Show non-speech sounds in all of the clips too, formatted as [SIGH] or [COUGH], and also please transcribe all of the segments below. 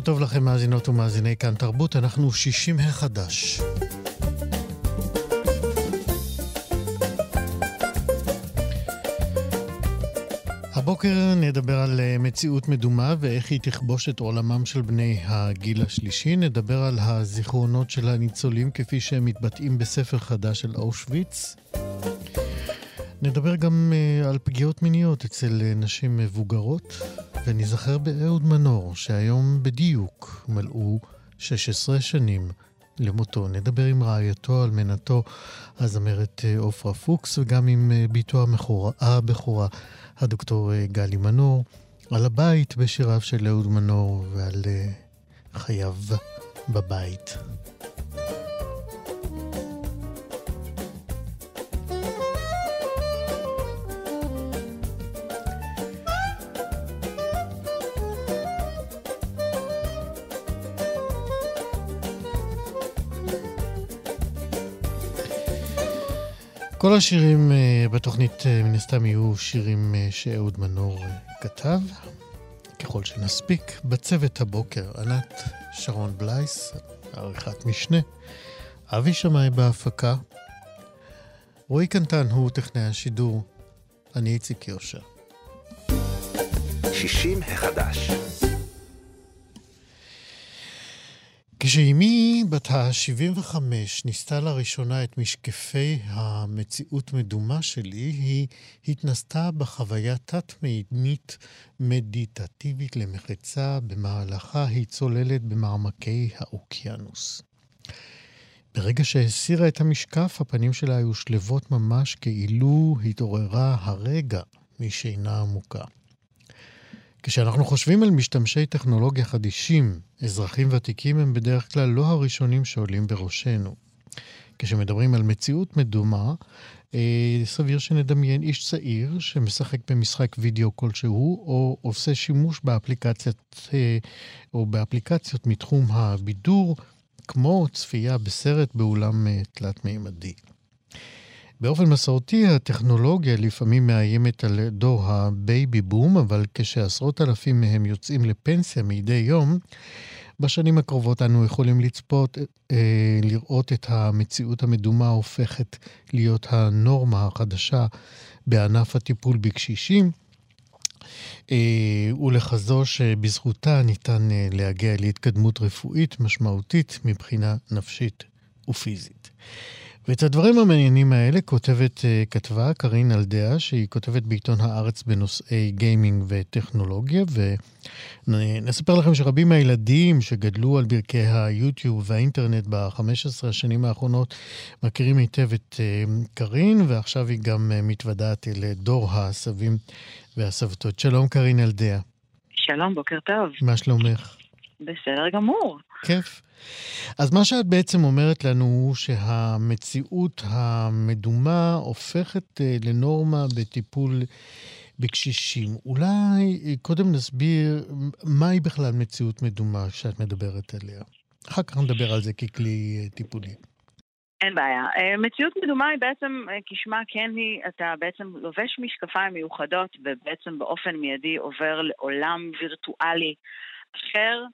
ובוקר טוב לכם, מאזינות ומאזיני כאן תרבות, אנחנו 60 החדש. הבוקר נדבר על אה, מציאות מדומה ואיך היא תכבוש את עולמם של בני הגיל השלישי. נדבר על הזיכרונות של הניצולים כפי שהם מתבטאים בספר חדש של אושוויץ. נדבר גם אה, על פגיעות מיניות אצל אה, נשים מבוגרות. ונזכר באהוד מנור, שהיום בדיוק מלאו 16 שנים למותו. נדבר עם רעייתו, אלמנתו, הזמרת אה, עופרה פוקס, וגם עם בתו הבכורה, הדוקטור גלי מנור, על הבית בשיריו של אהוד מנור ועל חייו בבית. כל השירים uh, בתוכנית uh, מן הסתם יהיו שירים uh, שאהוד מנור כתב, ככל שנספיק. בצוות הבוקר, ענת שרון בלייס, עריכת משנה, אבי שמאי בהפקה, רועי קנטן הוא טכנאי השידור, אני איציק יושר. 60 החדש כשאימי בת ה-75 ניסתה לראשונה את משקפי המציאות מדומה שלי, היא התנסתה בחוויה תת-מימית מדיטטיבית למחצה, במהלכה היא צוללת במעמקי האוקיינוס. ברגע שהסירה את המשקף, הפנים שלה היו שלבות ממש כאילו התעוררה הרגע משינה עמוקה. כשאנחנו חושבים על משתמשי טכנולוגיה חדישים, אזרחים ותיקים הם בדרך כלל לא הראשונים שעולים בראשנו. כשמדברים על מציאות מדומה, אה, סביר שנדמיין איש צעיר שמשחק במשחק וידאו כלשהו, או עושה שימוש באפליקציית, אה, או באפליקציות מתחום הבידור, כמו צפייה בסרט באולם אה, תלת-מימדי. באופן מסורתי, הטכנולוגיה לפעמים מאיימת על דור הבייבי בום, אבל כשעשרות אלפים מהם יוצאים לפנסיה מדי יום, בשנים הקרובות אנו יכולים לצפות, אה, לראות את המציאות המדומה הופכת להיות הנורמה החדשה בענף הטיפול בקשישים, אה, ולכזו שבזכותה ניתן אה, להגיע להתקדמות רפואית משמעותית מבחינה נפשית ופיזית. ואת הדברים המעניינים האלה כותבת, אה, כתבה קארין אלדיה, שהיא כותבת בעיתון הארץ בנושאי גיימינג וטכנולוגיה, ונספר לכם שרבים מהילדים שגדלו על ברכי היוטיוב והאינטרנט ב-15 השנים האחרונות מכירים היטב את אה, קארין, ועכשיו היא גם אה, מתוודעת אל דור הסבים והסבתות. שלום קארין אלדיה. שלום, בוקר טוב. מה שלומך? בסדר גמור. כיף. אז מה שאת בעצם אומרת לנו הוא שהמציאות המדומה הופכת אה, לנורמה בטיפול בקשישים. אולי אה, קודם נסביר מהי בכלל מציאות מדומה שאת מדברת עליה. אחר כך נדבר על זה ככלי אה, טיפולי. אין בעיה. מציאות מדומה היא בעצם, כשמה כן היא, אתה בעצם לובש משקפיים מיוחדות ובעצם באופן מיידי עובר לעולם וירטואלי אחר,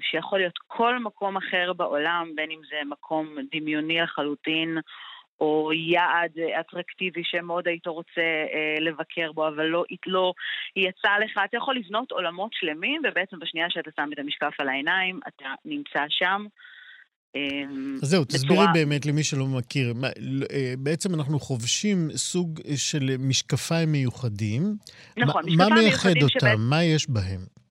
שיכול להיות כל מקום אחר בעולם, בין אם זה מקום דמיוני לחלוטין, או יעד אטרקטיבי שמאוד היית רוצה אה, לבקר בו, אבל לא, לא יצא לך. אתה יכול לבנות עולמות שלמים, ובעצם בשנייה שאתה שם את המשקף על העיניים, אתה נמצא שם. אז זהו, תסבירי באמת למי שלא מכיר. בעצם אנחנו חובשים סוג של משקפיים מיוחדים. נכון, משקפיים מיוחדים. מה מייחד אותם? מה יש בהם?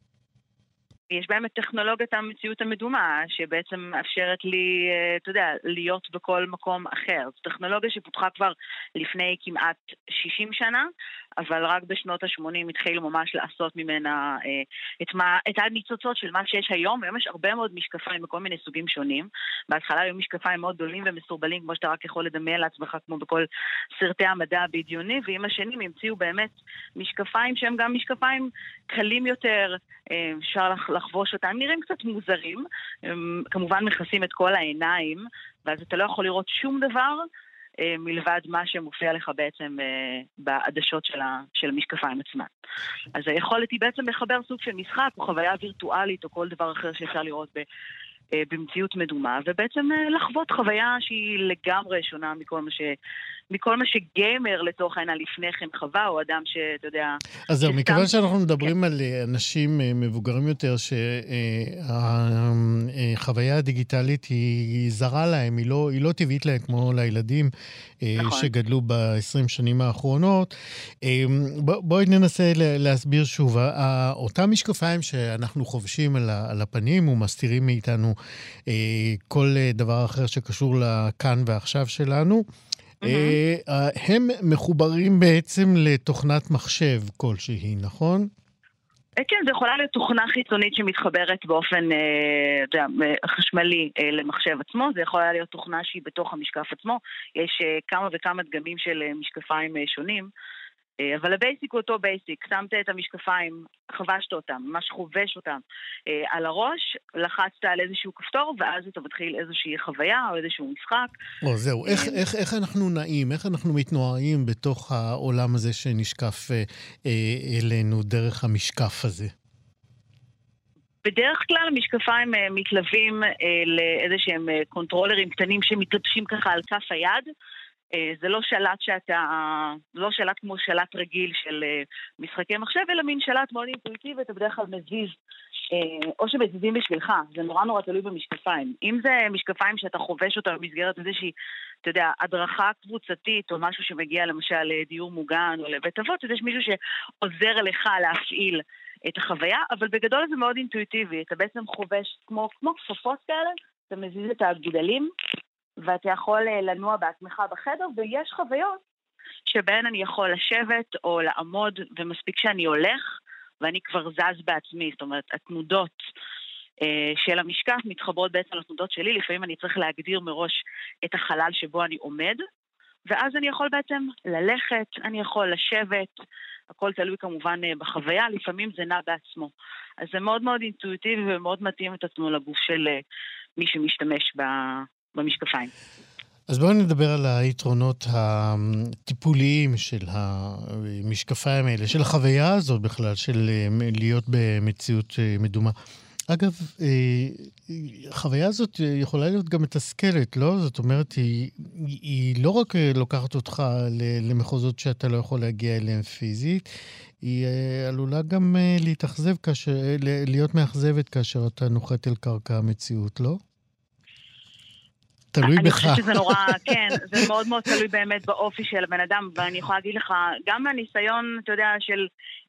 יש בהם את טכנולוגיית המציאות המדומה, שבעצם מאפשרת לי, אה, אתה יודע, להיות בכל מקום אחר. זו טכנולוגיה שפותחה כבר לפני כמעט 60 שנה, אבל רק בשנות ה-80 התחילו ממש לעשות ממנה אה, את, מה, את הניצוצות של מה שיש היום. היום יש הרבה מאוד משקפיים בכל מיני סוגים שונים. בהתחלה היו משקפיים מאוד גדולים ומסורבלים, כמו שאתה רק יכול לדמיין לעצמך, כמו בכל סרטי המדע הבדיוני, ועם השנים המציאו באמת משקפיים שהם גם משקפיים קלים יותר, אה, אפשר לחבוש אותם, נראים קצת מוזרים. הם כמובן מכסים את כל העיניים, ואז אתה לא יכול לראות שום דבר. אה, מלבד מה שמופיע לך בעצם אה, בעדשות של, המשקפיים עצמם. אז היכולת היא בעצם לחבר סוג של משחק או חוויה וירטואלית או כל דבר אחר שאפשר לראות ב, אה, במציאות מדומה, ובעצם לחוות חוויה שהיא לגמרי שונה מכל מה ש... מכל מה שגיימר לצורך העניין לפני כן חווה, או אדם שאתה יודע... אז זהו, מכיוון שאנחנו מדברים כן. על אה, אנשים אה, מבוגרים יותר, שהחוויה הדיגיטלית היא זרה להם, היא לא, היא לא טבעית להם כמו לילדים אה, נכון. שגדלו ב-20 שנים האחרונות. בואי ננסה להסביר שוב. אותם משקפיים שאנחנו חובשים על הפנים ומסתירים מאיתנו כל דבר אחר שקשור לכאן ועכשיו שלנו, אה, אה, הם מחוברים בעצם לתוכנת מחשב כלשהי, נכון? אה, כן, זו יכולה להיות תוכנה חיצונית שמתחברת באופן יודע, חשמלי למחשב עצמו, זה יכולה להיות תוכנה שהיא בתוך המשקף עצמו, יש כמה וכמה דגמים של משקפיים שונים. אה, אבל ה basic הוא אותו basic, שמת את המשקפיים, חבשת אותם, ממש חובש אותם אה, על הראש, לחצת על איזשהו כפתור, ואז אתה מתחיל איזושהי חוויה או איזשהו משחק. או, זהו, איך, אה, איך, איך אנחנו נעים, איך אנחנו מתנועעים בתוך העולם הזה שנשקף אלינו דרך המשקף הזה? בדרך כלל המשקפיים מתלווים לאיזה שהם קונטרולרים קטנים שמתלבשים ככה על כף היד. אה, זה לא שלט שאתה, לא שלט כמו שלט רגיל של אה, משחקי מחשב, אלא מין שלט מאוד אינטואיטיבי, אתה בדרך כלל מזיז, אה, או שמזיזים בשבילך, זה נורא נורא תלוי במשקפיים. אם זה משקפיים שאתה חובש אותם במסגרת איזושהי, אתה יודע, הדרכה קבוצתית, או משהו שמגיע למשל לדיור מוגן או לבית אבות, אז יש מישהו שעוזר לך להפעיל את החוויה, אבל בגדול זה מאוד אינטואיטיבי, אתה בעצם חובש כמו, כמו כפפות כאלה, אתה מזיז את הגדלים, ואתה יכול אה, לנוע בעצמך בחדר, ויש חוויות שבהן אני יכול לשבת או לעמוד, ומספיק שאני הולך, ואני כבר זז בעצמי, זאת אומרת, התנודות אה, של המשקף מתחברות בעצם לתנודות שלי, לפעמים אני צריך להגדיר מראש את החלל שבו אני עומד, ואז אני יכול בעצם ללכת, אני יכול לשבת, הכל תלוי כמובן אה, בחוויה, לפעמים זה נע בעצמו. אז זה מאוד מאוד אינטואיטיבי ומאוד מתאים את עצמו לגוף של מי שמשתמש במשקפיים. אז בואו נדבר על היתרונות הטיפוליים של המשקפיים האלה, של החוויה הזאת בכלל, של אה, להיות במציאות אה, מדומה. אגב, אה, החוויה הזאת יכולה להיות גם מתסכלת, לא? זאת אומרת, היא, היא לא רק לוקחת אותך למחוזות שאתה לא יכול להגיע אליהם פיזית, היא עלולה גם להתאכזב כאשר, להיות מאכזבת כאשר אתה נוחת אל קרקע המציאות, לא? תלוי אני בך. אני חושבת שזה נורא, כן, זה מאוד מאוד תלוי באמת באופי של הבן אדם, ואני יכולה להגיד לך, גם מהניסיון, אתה יודע, של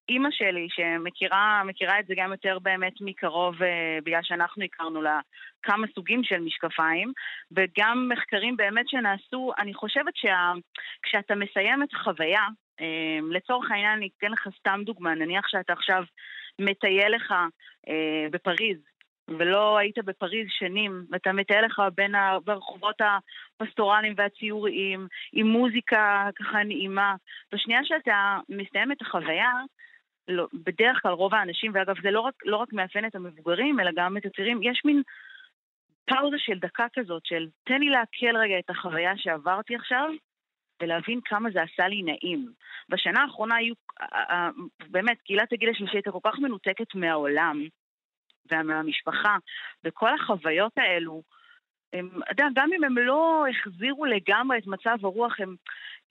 אימא שלי, שמכירה את זה גם יותר באמת מקרוב, אה, בגלל שאנחנו הכרנו לה כמה סוגים של משקפיים, וגם מחקרים באמת שנעשו, אני חושבת שכשאתה מסיים את החוויה, אה, לצורך העניין אני אתן לך סתם דוגמה, נניח שאתה עכשיו מטייל לך אה, בפריז, ולא היית בפריז שנים, ואתה מטייל לך בין הרחובות הפסטורליים והציוריים, עם מוזיקה ככה נעימה. בשנייה שאתה מסיים את החוויה, לא, בדרך כלל רוב האנשים, ואגב זה לא רק, לא רק מאפיין את המבוגרים, אלא גם את הצעירים, יש מין פאוזה של דקה כזאת של תן לי לעכל רגע את החוויה שעברתי עכשיו, ולהבין כמה זה עשה לי נעים. בשנה האחרונה היו, באמת, קהילת הגיל השלישי הייתה כל כך מנותקת מהעולם, ומהמשפחה, וכל החוויות האלו, הם, יודע, גם אם הם לא החזירו לגמרי את מצב הרוח, הם,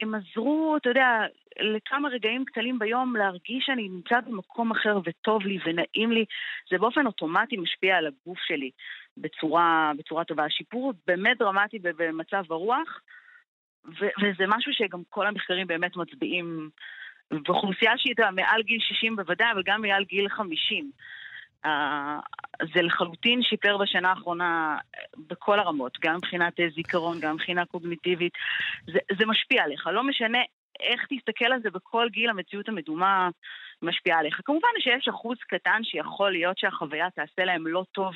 הם עזרו, אתה יודע, לכמה רגעים קטנים ביום להרגיש שאני נמצא במקום אחר וטוב לי ונעים לי, זה באופן אוטומטי משפיע על הגוף שלי. בצורה, בצורה טובה. השיפור באמת דרמטי במצב הרוח, ו- וזה משהו שגם כל המחקרים באמת מצביעים, באוכלוסייה שהיא מעל גיל 60 בוודאי, אבל גם מעל גיל 50. זה לחלוטין שיפר בשנה האחרונה בכל הרמות, גם מבחינת זיכרון, גם מבחינה קוגניטיבית. זה, זה משפיע עליך, לא משנה איך תסתכל על זה בכל גיל, המציאות המדומה משפיעה עליך. כמובן שיש אחוז קטן שיכול להיות שהחוויה תעשה להם לא טוב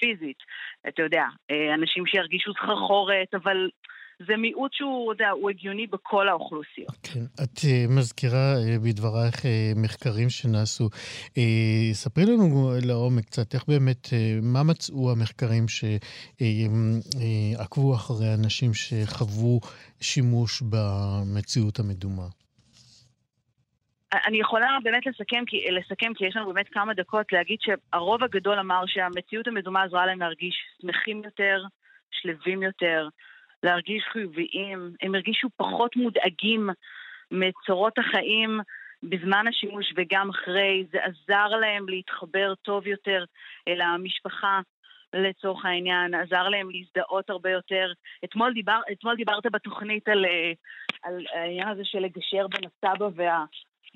פיזית. אתה יודע, אה, אנשים שירגישו סחרחורת, אבל זה מיעוט שהוא, יודע, הוא הגיוני בכל האוכלוסיות. כן, את uh, מזכירה uh, בדברייך uh, מחקרים שנעשו. ספרי לנו לעומק קצת, איך באמת, מה מצאו המחקרים שעקבו אחרי אנשים שחוו שימוש במציאות המדומה? אני יכולה באמת לסכם כי, לסכם, כי יש לנו באמת כמה דקות להגיד שהרוב הגדול אמר שהמציאות המדומה עזרה להם להרגיש שמחים יותר, שלווים יותר, להרגיש חיוביים, הם הרגישו פחות מודאגים מצורות החיים בזמן השימוש וגם אחרי, זה עזר להם להתחבר טוב יותר אל המשפחה. לצורך העניין, עזר להם להזדהות הרבה יותר. אתמול, דיבר, אתמול דיברת בתוכנית על, על העניין הזה של לגשר בין הסבא וה,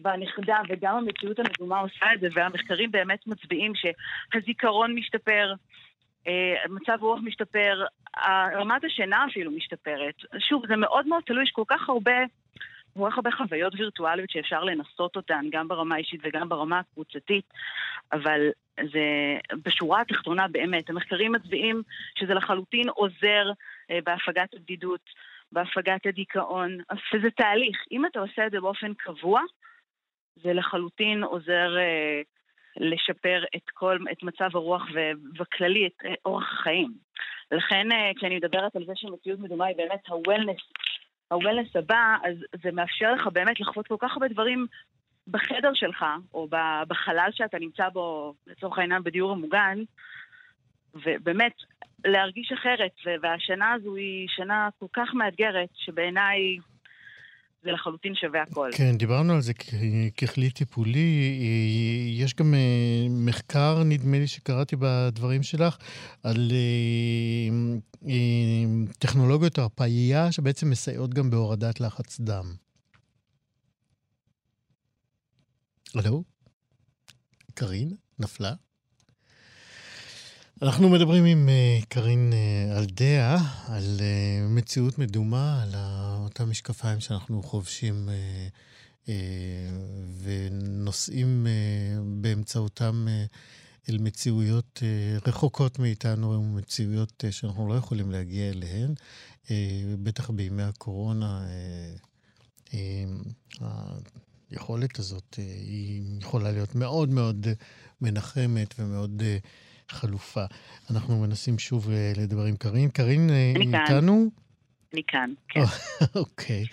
והנכדה, וגם המציאות המדומה עושה את זה, והמחקרים באמת מצביעים שהזיכרון משתפר, אה, מצב רוח משתפר, רמת השינה אפילו משתפרת. שוב, זה מאוד מאוד תלוי, יש כל כך הרבה, כל כך הרבה חוויות וירטואליות שאפשר לנסות אותן, גם ברמה האישית וגם ברמה הקבוצתית, אבל זה בשורה התחתונה באמת, המחקרים מצביעים שזה לחלוטין עוזר אה, בהפגת הבדידות, בהפגת הדיכאון, וזה תהליך. אם אתה עושה את זה באופן קבוע, זה לחלוטין עוזר אה, לשפר את כל, את מצב הרוח ובכללי את אה, אורח החיים. לכן אה, כשאני מדברת על זה שמציאות מדומה היא באמת ה-wellness, ה-wellness הבא, אז זה מאפשר לך באמת לחוות כל כך הרבה דברים בחדר שלך, או בחלל שאתה נמצא בו, לצורך העניין בדיור המוגן, ובאמת, להרגיש אחרת, והשנה הזו היא שנה כל כך מאתגרת, שבעיניי זה לחלוטין שווה הכל. כן, דיברנו על זה ככלי טיפולי. יש גם אה, מחקר, נדמה לי שקראתי בדברים שלך, על אה, אה, טכנולוגיות הרפאייה שבעצם מסייעות גם בהורדת לחץ דם. הלו? קארין? נפלה? אנחנו מדברים עם uh, קארין uh, אלדיה על uh, מציאות מדומה, על אותם משקפיים שאנחנו חובשים ונוסעים באמצעותם אל מציאויות רחוקות מאיתנו, מציאויות שאנחנו לא יכולים להגיע אליהן, בטח בימי הקורונה. היכולת הזאת היא יכולה להיות מאוד מאוד מנחמת ומאוד... חלופה. אנחנו מנסים שוב אה, לדבר עם קארין. קארין אה, איתנו? אני כאן, כן. [LAUGHS] אוקיי.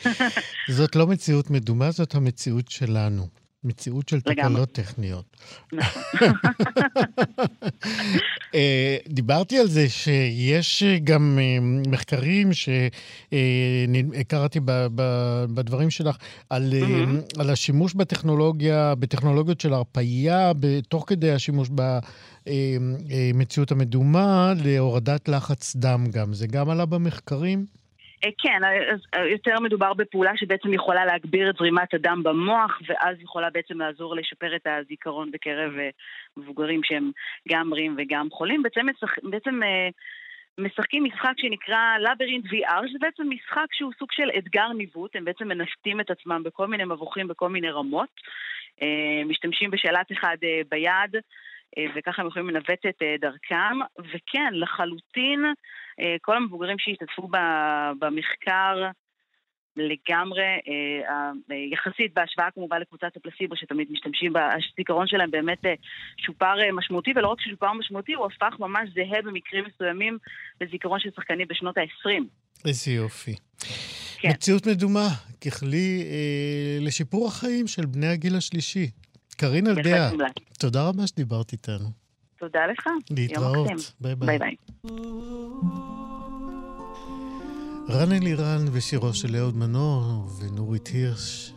זאת לא מציאות מדומה, זאת המציאות שלנו. מציאות של תקלות טכניות. נכון. [LAUGHS] אה, דיברתי על זה שיש גם מחקרים שקראתי בדברים שלך על, על השימוש בטכנולוגיה, בטכנולוגיות של הרפאיה, תוך כדי השימוש במציאות אה, אה, המדומה להורדת לחץ דם גם. זה גם עלה במחקרים? אה, כן, אז יותר מדובר בפעולה שבעצם יכולה להגביר את זרימת הדם במוח, ואז יכולה בעצם לעזור לשפר את הזיכרון בקרב מבוגרים שהם גם בריאים וגם חולים. בעצם, בעצם משחקים משחק שנקרא לברינט VR, שזה בעצם משחק שהוא סוג של אתגר ניווט, הם בעצם מנווטים את עצמם בכל מיני מבוכים, בכל מיני רמות. משתמשים בשאלת אחד ביד, אה, וככה הם יכולים לנווט את אה, דרכם. וכן, לחלוטין, אה, כל המבוגרים שהשתתפו במחקר לגמרי, יחסית בהשוואה כמובן לקבוצת הפלסיבו שתמיד משתמשים בה, הזיכרון שלהם באמת שופר משמעותי, ולא רק ששופר משמעותי, הוא הפך ממש זהה במקרים מסוימים לזיכרון של שחקנים בשנות ה-20. איזה יופי. כן. מציאות מדומה, ככלי אה, לשיפור החיים של בני הגיל השלישי. קרין אלדיה, תודה רבה שדיברת איתנו. תודה לך. להתראות. ביי ביי. ביי רן אלירן ושירו של אהוד מנור ונורית הירש,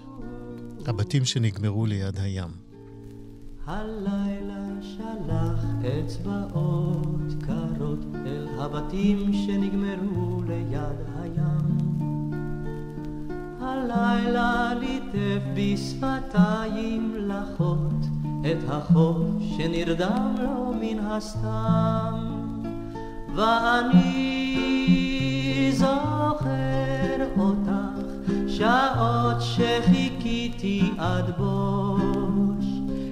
הבתים שנגמרו ליד הים. הלילה שלח אצבעות קרות אל הבתים שנגמרו ליד הים. הלילה ליטף בשפתיים לחות את החוף שנרדם לו מן הסתם. ואני זוכר אותך שעות שחיכיתי עד בוש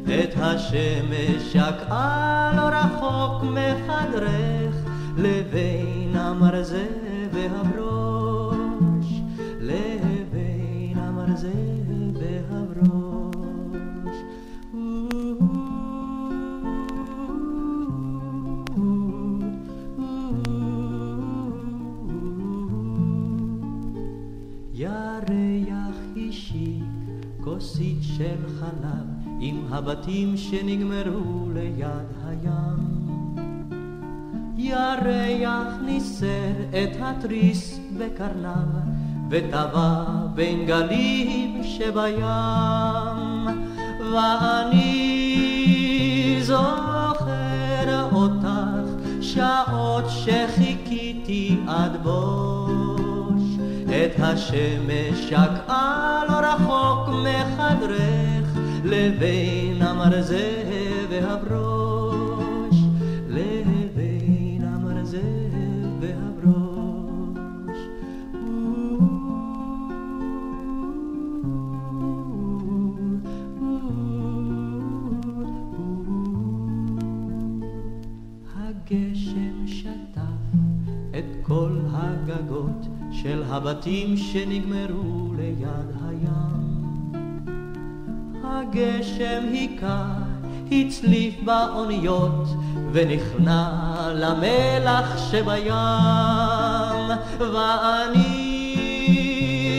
את השמש שקעה לא רחוק מחדרך לבין המרזה והברוש של חלב עם הבתים שנגמרו ליד הים. ירח ניסר את התריס בקרניו, וטבע בין גלים שבים. ואני זוכר אותך שעות שחיכיתי עד בוש, את השמש שקעה לא רחוק מחדרך. לבין המרזה והברוש, של הבתים שנגמרו ליד הים. הגשם היכה, הצליף באוניות, ונכנע למלח שבים. ואני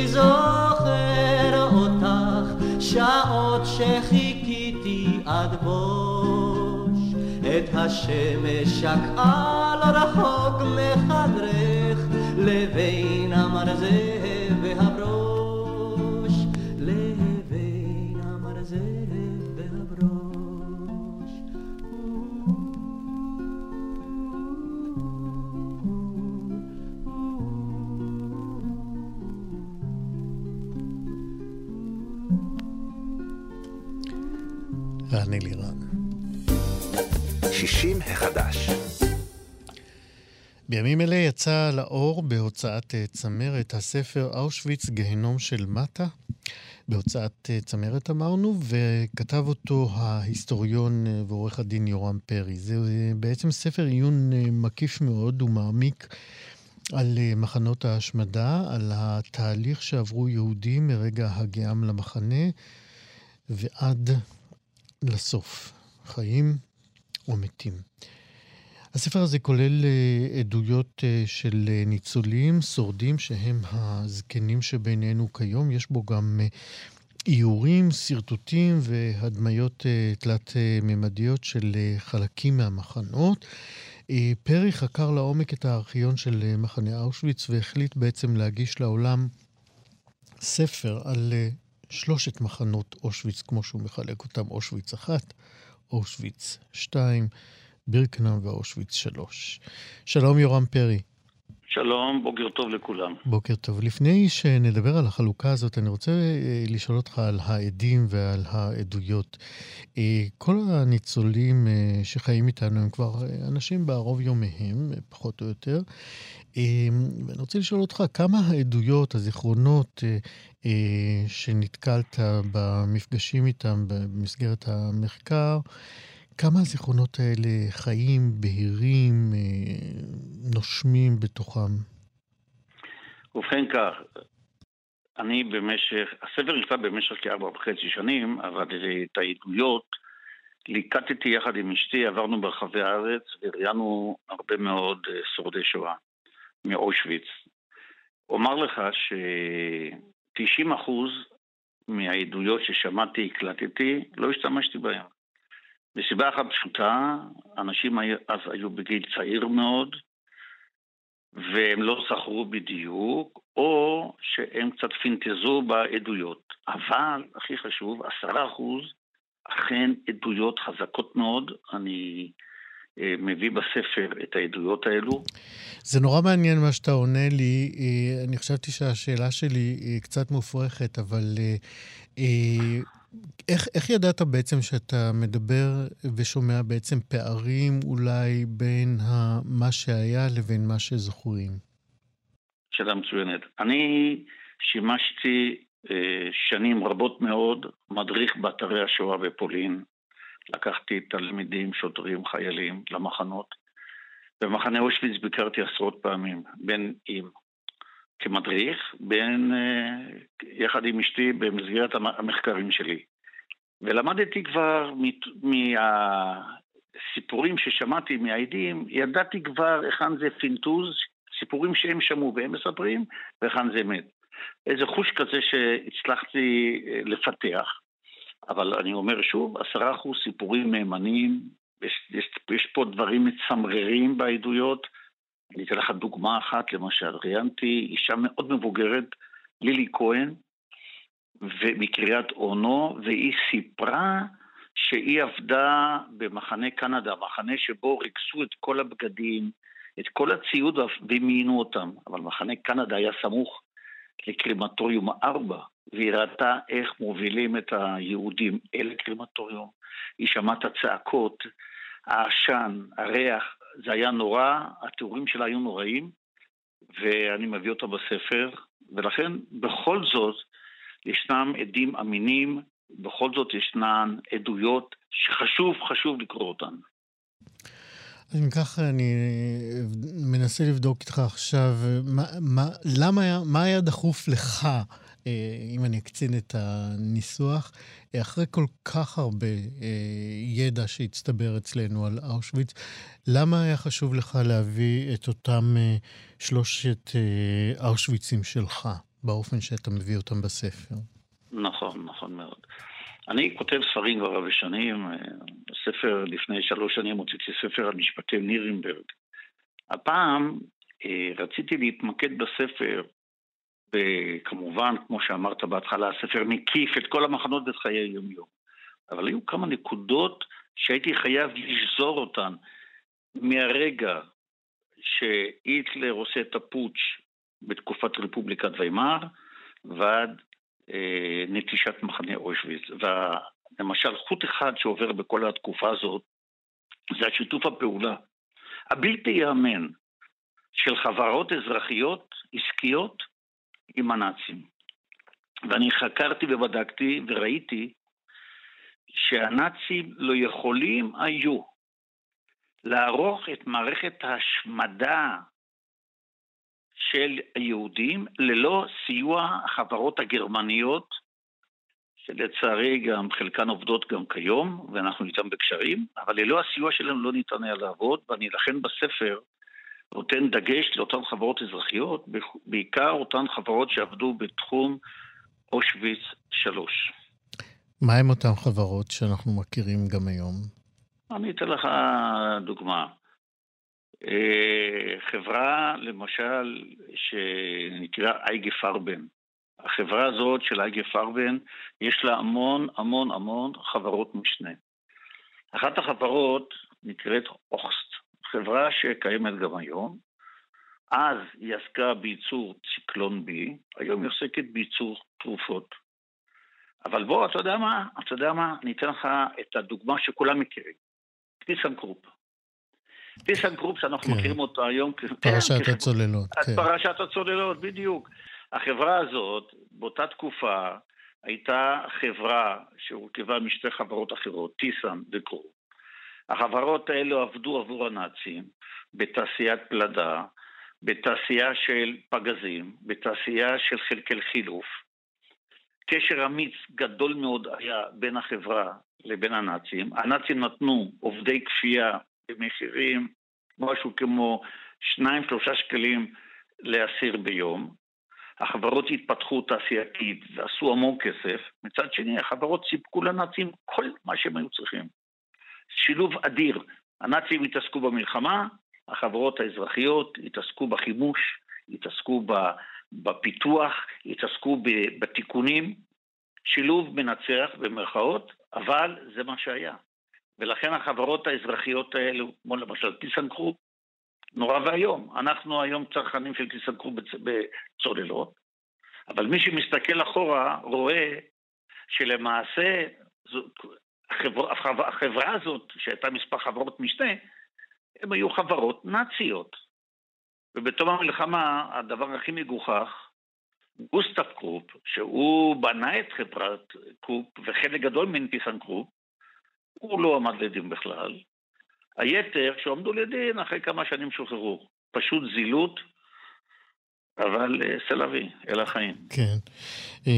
זוכר אותך, שעות שחיכיתי עד בוש. את השמש שקעה לא רחוק מחדרך, לבין המרזה והברוש. רן אלירן. 60 החדש. בימים אלה יצא לאור בהוצאת אה, צמרת הספר אושוויץ גיהנום של מטה, בהוצאת אה, צמרת אמרנו, וכתב אותו ההיסטוריון אה, ועורך הדין יורם פרי. זה בעצם ספר עיון מקיף מאוד ומעמיק על מחנות ההשמדה, על התהליך שעברו יהודים מרגע הגיעם למחנה ועד לסוף, חיים ומתים. הספר הזה כולל uh, עדויות uh, של uh, ניצולים, שורדים שהם הזקנים שבינינו כיום. יש בו גם איורים, שרטוטים והדמיות תלת-ממדיות של חלקים מהמחנות. פרי חקר לעומק את הארכיון של מחנה אושוויץ והחליט בעצם להגיש לעולם ספר על שלושת מחנות אושוויץ, כמו שהוא מחלק אותם, אושוויץ אחת, אושוויץ שתיים, בירקנאם ואושוויץ שלוש. שלום יורם פרי. שלום, בוקר טוב לכולם. בוקר טוב. לפני שנדבר על החלוקה הזאת, אני רוצה אה, לשאול אותך על העדים ועל העדויות. אה, כל הניצולים אה, שחיים איתנו הם כבר אנשים בערוב יומיהם, פחות או יותר. ואני רוצה לשאול אותך, כמה העדויות, הזיכרונות שנתקלת במפגשים איתם במסגרת המחקר, כמה הזיכרונות האלה חיים, בהירים, אה, נושמים בתוכם? ובכן כך, אני במשך, הספר נכתב במשך כארבע וחצי שנים, אבל את העדויות ליקטתי יחד עם אשתי, עברנו ברחבי הארץ וראיינו הרבה מאוד אה, שורדי שואה מאושוויץ. אומר לך ש-90% מהעדויות ששמעתי, הקלטתי, לא השתמשתי בהן. מסיבה אחת פשוטה, אנשים אז היו בגיל צעיר מאוד, והם לא זכרו בדיוק, או שהם קצת פינטזו בעדויות. אבל, הכי חשוב, עשרה אחוז אכן עדויות חזקות מאוד. אני אה, מביא בספר את העדויות האלו. זה נורא מעניין מה שאתה עונה לי. אה, אני חשבתי שהשאלה שלי היא קצת מופרכת, אבל אה, איך, איך ידעת בעצם שאתה מדבר ושומע בעצם פערים אולי בין מה שהיה לבין מה שזכורים? שאלה מצוינת. אני שימשתי אה, שנים רבות מאוד מדריך באתרי השואה בפולין. לקחתי תלמידים, שוטרים, חיילים למחנות. במחנה אושוויץ ביקרתי עשרות פעמים, בין אם כמדריך, בין אה, יחד עם אשתי במסגרת המחקרים שלי. ולמדתי כבר מהסיפורים ששמעתי מהעדים, ידעתי כבר היכן זה פינטוז, סיפורים שהם שמעו והם מספרים, והיכן זה אמת. איזה חוש כזה שהצלחתי אה, לפתח. אבל אני אומר שוב, עשרה אחוז סיפורים מהימנים, יש, יש, יש פה דברים מצמררים בעדויות. אני אתן לך דוגמה אחת, למשל, ראיינתי אישה מאוד מבוגרת, לילי כהן, מקריית אונו, והיא סיפרה שהיא עבדה במחנה קנדה, מחנה שבו ריכסו את כל הבגדים, את כל הציוד ומיינו אותם, אבל מחנה קנדה היה סמוך לקרימטוריום 4, והיא ראתה איך מובילים את היהודים אל הקרימטוריום. היא שמעה את הצעקות, העשן, הריח, זה היה נורא, התיאורים שלה היו נוראים, ואני מביא אותה בספר, ולכן בכל זאת ישנם עדים אמינים, בכל זאת ישנן עדויות שחשוב, חשוב לקרוא אותן. אז אם ככה, אני מנסה לבדוק איתך עכשיו, מה, מה, למה היה, מה היה דחוף לך, אם אני אקצין את הניסוח, אחרי כל כך הרבה אה, ידע שהצטבר אצלנו על אושוויץ, למה היה חשוב לך להביא את אותם אה, שלושת אושוויצים שלך, באופן שאתה מביא אותם בספר? נכון, נכון מאוד. אני כותב ספרים כבר הרבה שנים, ספר לפני שלוש שנים הוצאתי ספר על משפטי נירנברג. הפעם אה, רציתי להתמקד בספר, וכמובן, כמו שאמרת בהתחלה, הספר מקיף את כל המחנות ואת חיי היום-יום. אבל היו כמה נקודות שהייתי חייב לשזור אותן מהרגע שהיטלר עושה את הפוטש בתקופת רפובליקת ויימאר ועד אה, נטישת מחנה אושוויץ. ולמשל, חוט אחד שעובר בכל התקופה הזאת זה השיתוף הפעולה הבלתי ייאמן של חברות אזרחיות, עסקיות, עם הנאצים. ואני חקרתי ובדקתי וראיתי שהנאצים לא יכולים היו לערוך את מערכת ההשמדה של היהודים ללא סיוע החברות הגרמניות, שלצערי גם חלקן עובדות גם כיום, ואנחנו איתן בקשרים, אבל ללא הסיוע שלהם לא ניתן היה לעבוד, ואני לכן בספר נותן דגש לאותן חברות אזרחיות, בעיקר אותן חברות שעבדו בתחום אושוויץ 3. מה עם אותן חברות שאנחנו מכירים גם היום? אני אתן לך דוגמה. אה, חברה, למשל, שנקרא אייגה פרבן. החברה הזאת של אייגה פרבן, יש לה המון המון המון חברות משנה. אחת החברות נקראת אוכסט, חברה שקיימת גם היום. אז היא עסקה בייצור ציקלון B, היום היא עוסקת בייצור תרופות. אבל בוא, אתה יודע מה? אתה יודע מה? אני אתן לך את הדוגמה שכולם מכירים. טיסן קרופ. טיסן קרופ שאנחנו כן. מכירים אותו היום. פרשת כן, הצוללות. כן. פרשת הצוללות, בדיוק. החברה הזאת, באותה תקופה, הייתה חברה שהורכבה משתי חברות אחרות, טיסן וקרופ. החברות האלו עבדו עבור הנאצים בתעשיית פלדה, בתעשייה של פגזים, בתעשייה של חלקי חילוף. קשר אמיץ גדול מאוד היה בין החברה לבין הנאצים. הנאצים נתנו עובדי כפייה במחירים משהו כמו 2-3 שקלים לאסיר ביום. החברות התפתחו תעשייתית ועשו המון כסף. מצד שני, החברות סיפקו לנאצים כל מה שהם היו צריכים. שילוב אדיר. הנאצים התעסקו במלחמה, החברות האזרחיות התעסקו בחימוש, התעסקו בפיתוח, התעסקו בתיקונים. שילוב מנצח במרכאות, אבל זה מה שהיה. ולכן החברות האזרחיות האלו, כמו למשל טיסנקרופ, נורא ואיום. אנחנו היום צרכנים של טיסנקרופ בצוללות, אבל מי שמסתכל אחורה רואה שלמעשה החברה, החברה הזאת, שהייתה מספר חברות משנה, הן היו חברות נאציות. ובתום המלחמה, הדבר הכי מגוחך, גוסטב קרופ, שהוא בנה את חברת קרופ וחלק גדול מטיסן קרופ, הוא לא עמד לדין בכלל. היתר, שהועמדו לדין, אחרי כמה שנים שוחררו. פשוט זילות אבל אה, c'est la vie, אלה החיים. כן. אה,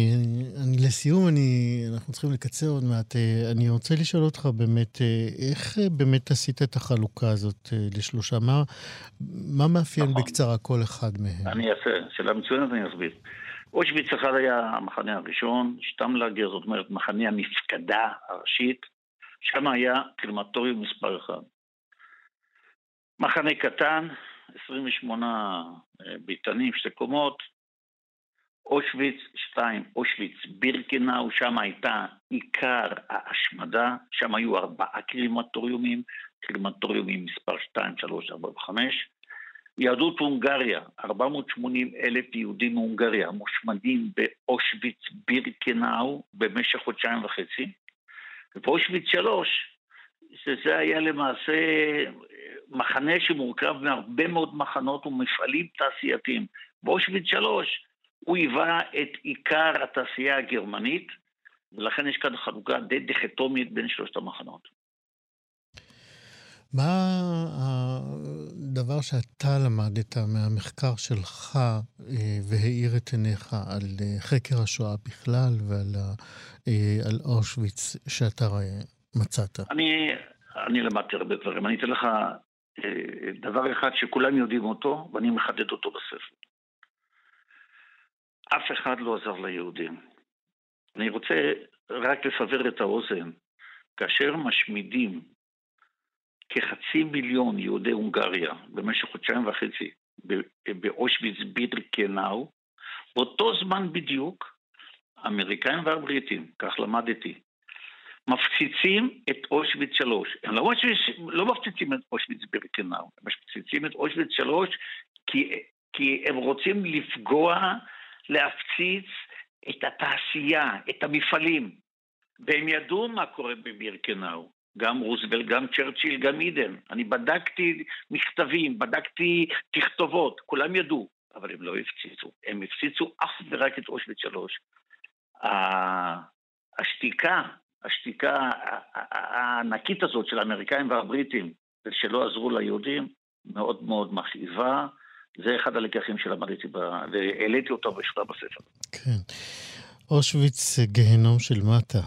אני, לסיום, אני, אנחנו צריכים לקצר עוד מעט. אה, אני רוצה לשאול אותך באמת, איך באמת עשית את החלוקה הזאת לשלושה? מה, מה מאפיין נכון. בקצרה כל אחד מהם? אני אעשה, שאלה מצוינת, אני אסביר. אושוויץ אחד היה המחנה הראשון, שטמלגר, זאת אומרת, מחנה המפקדה הראשית, שם היה קרמטוריום מספר אחד. מחנה קטן, 28 אה, ביתנים, שתי קומות, אושוויץ 2, אושוויץ בירקנאו, שם הייתה עיקר ההשמדה, שם היו ארבעה קרימטוריומים, קרימטוריומים מספר 2, 3, 4 ו-5. יהדות הונגריה, 480 אלף יהודים מהונגריה מושמדים באושוויץ בירקנאו במשך חודשיים וחצי. ובאושוויץ 3, שזה היה למעשה מחנה שמורכב מהרבה מאוד מחנות ומפעלים תעשייתיים. באושוויץ 3 הוא היווה את עיקר התעשייה הגרמנית, ולכן יש כאן חלוקה די דיכטומית בין שלושת המחנות. מה הדבר שאתה למדת מהמחקר שלך אה, והאיר את עיניך על אה, חקר השואה בכלל ועל אה, אושוויץ שאתה מצאת? אני, אני למדתי הרבה דברים. אני אתן לך דבר אחד שכולם יודעים אותו, ואני מחדד אותו בספר. אף אחד לא עזר ליהודים. אני רוצה רק לסבר את האוזן. כאשר משמידים כחצי מיליון יהודי הונגריה במשך חודשיים וחצי באושוויץ בירקנאו, באותו זמן בדיוק, האמריקאים והבריטים, כך למדתי, מפציצים את אושוויץ 3. הם לא, לא מפציצים את אושוויץ ברקנאו, הם מפציצים את אושוויץ 3 כי, כי הם רוצים לפגוע, להפציץ את התעשייה, את המפעלים. והם ידעו מה קורה בבירקנאו. גם רוזוולט, גם צ'רצ'יל, גם אידן. אני בדקתי מכתבים, בדקתי תכתובות, כולם ידעו, אבל הם לא הפציצו. הם הפציצו אך ורק את אושוויץ 3. השתיקה השתיקה הענקית הזאת של האמריקאים והבריטים, שלא עזרו ליהודים, מאוד מאוד מכאיבה. זה אחד הלקחים שלמדתי והעליתי אותו בשורה בספר. כן. אושוויץ גיהנום של מטה.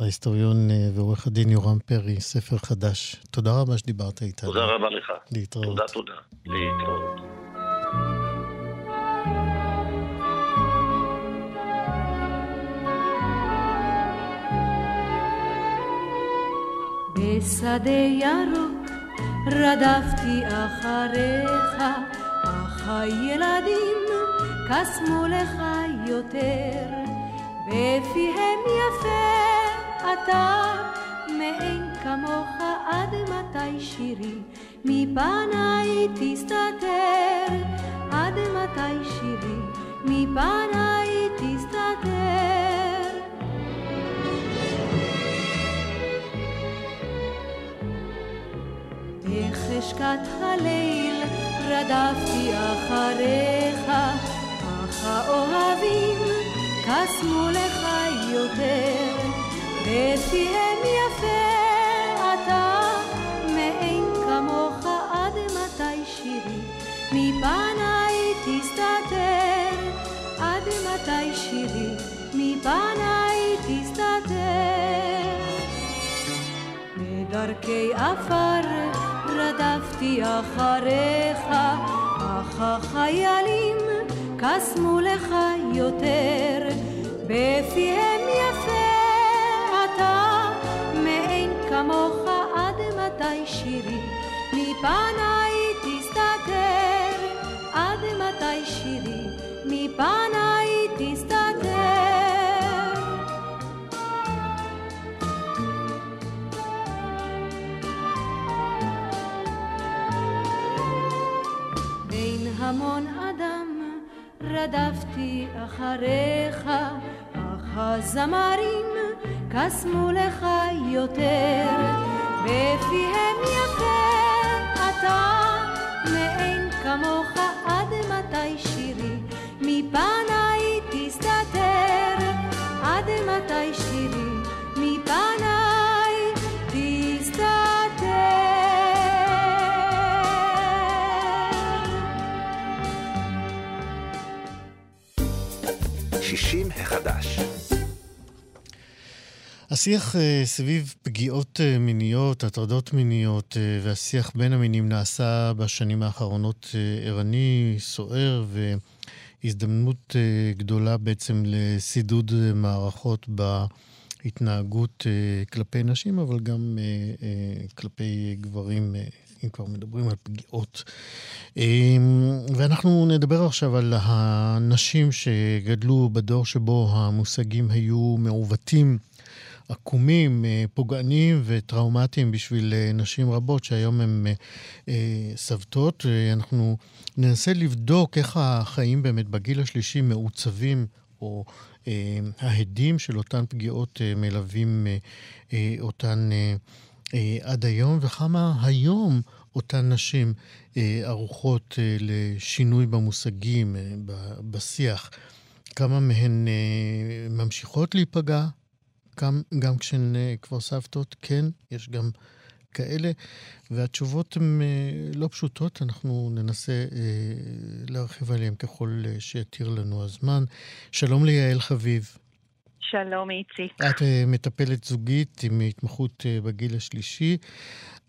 ההיסטוריון אה, ועורך הדין יורם פרי, ספר חדש. תודה רבה שדיברת איתנו. תודה רבה לך. להתראות. תודה, תודה. להתראות. בשדה ירוק רדפתי אחריך, אך הילדים קסמו לך יותר, בפיהם יפה אתה מאין כמוך עד מתי שירי? מפניי תסתתר עד מתי שירי? מפניי תסתתר בחשכת הליל רדפתי אחריך, אך האוהבים קסמו לך יותר, בפיהם יפה אתה, מאין כמוך עד מתי שירי, מפניי תסתתר, עד מתי שירי, מפניי תסתתר. בדרכי עפר רדפתי אחריך, אך החיילים קסמו לך יותר, בפיהם יפה אתה, מאין כמוך עד מתי שירי, מפניי תסתתר, עד מתי שירי, מפניי רדפתי אחריך, אך הזמרים קסמו לך יותר, בפיהם יפה אתה מאין כמוך עד מתי שירי? מפניי תסתתר עד מתי שירי 50 החדש. השיח אה, סביב פגיעות אה, מיניות, הטרדות מיניות אה, והשיח בין המינים נעשה בשנים האחרונות ערני, סוער והזדמנות גדולה בעצם לסידוד מערכות בהתנהגות כלפי נשים, אבל גם כלפי גברים אם כבר מדברים על פגיעות. Uh, ואנחנו נדבר עכשיו על הנשים שגדלו בדור שבו המושגים היו מעוותים. עקומים, אה, פוגעניים וטראומטיים בשביל אה, נשים רבות שהיום הן אה, סבתות. אנחנו ננסה לבדוק איך החיים באמת בגיל השלישי מעוצבים, או ההדים של אותן פגיעות מלווים אותן עד היום, וכמה היום אותן נשים ערוכות לשינוי במושגים, בשיח. כמה מהן ממשיכות להיפגע, גם, גם כשהן אה, כבר סבתות, כן, יש גם כאלה, והתשובות הן אה, לא פשוטות, אנחנו ננסה אה, להרחיב עליהן ככל אה, שיתיר לנו הזמן. שלום ליעל חביב. שלום, איציק. את אה, מטפלת זוגית עם התמחות אה, בגיל השלישי.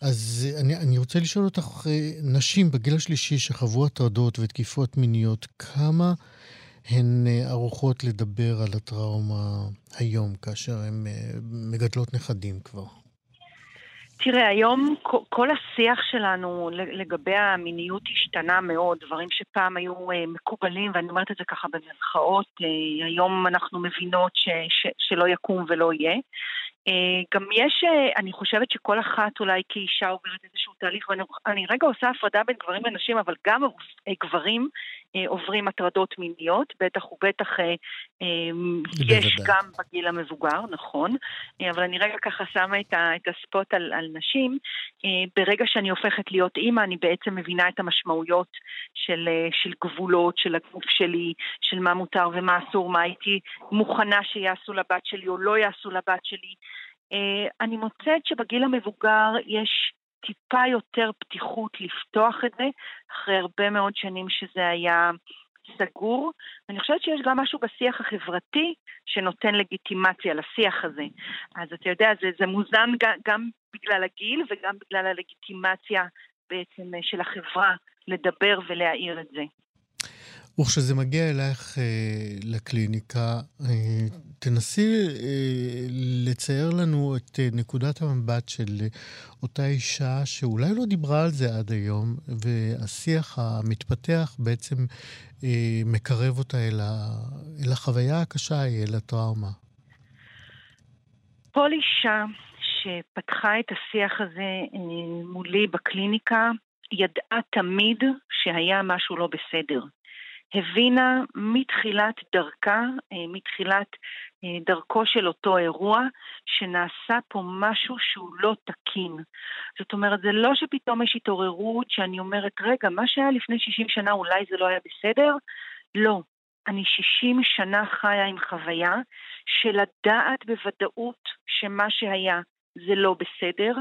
אז אני, אני רוצה לשאול אותך, נשים בגיל השלישי שחוו הטרדות ותקיפות מיניות, כמה הן אה, ערוכות לדבר על הטראומה היום, כאשר הן אה, מגדלות נכדים כבר? תראה, היום כל השיח שלנו לגבי המיניות השתנה מאוד, דברים שפעם היו אה, מקובלים, ואני אומרת את זה ככה במרכאות, היום אנחנו מבינות ש, ש, שלא יקום ולא יהיה. גם יש, אני חושבת שכל אחת אולי כאישה עוברת איזשהו תהליך, ואני רגע עושה הפרדה בין גברים לנשים, אבל גם גברים אה, עוברים הטרדות מיניות, בטח ובטח אה, אה, יש גם בגיל המבוגר, נכון, אבל אני רגע ככה שמה את, ה, את הספוט על, על נשים. ברגע שאני הופכת להיות אימא, אני בעצם מבינה את המשמעויות של, של גבולות, של הגוף שלי, של מה מותר ומה אסור, מה הייתי מוכנה שיעשו לבת שלי או לא יעשו לבת שלי. אני מוצאת שבגיל המבוגר יש טיפה יותר פתיחות לפתוח את זה, אחרי הרבה מאוד שנים שזה היה סגור. ואני חושבת שיש גם משהו בשיח החברתי שנותן לגיטימציה לשיח הזה. אז אתה יודע, זה, זה מוזן גם, בגלל הגיל וגם בגלל הלגיטימציה בעצם של החברה לדבר ולהעיר את זה. וכשזה מגיע אלייך אה, לקליניקה, אה, תנסי אה, לצייר לנו את אה, נקודת המבט של אה, אותה אישה שאולי לא דיברה על זה עד היום, והשיח המתפתח בעצם אה, מקרב אותה אל, ה, אל החוויה הקשה אל הטראומה. כל אישה שפתחה את השיח הזה אה, מולי בקליניקה, ידעה תמיד שהיה משהו לא בסדר. הבינה מתחילת דרכה, אה, מתחילת אה, דרכו של אותו אירוע, שנעשה פה משהו שהוא לא תקין. זאת אומרת, זה לא שפתאום יש התעוררות שאני אומרת, רגע, מה שהיה לפני 60 שנה אולי זה לא היה בסדר? לא. אני 60 שנה חיה עם חוויה של לדעת בוודאות שמה שהיה זה לא בסדר,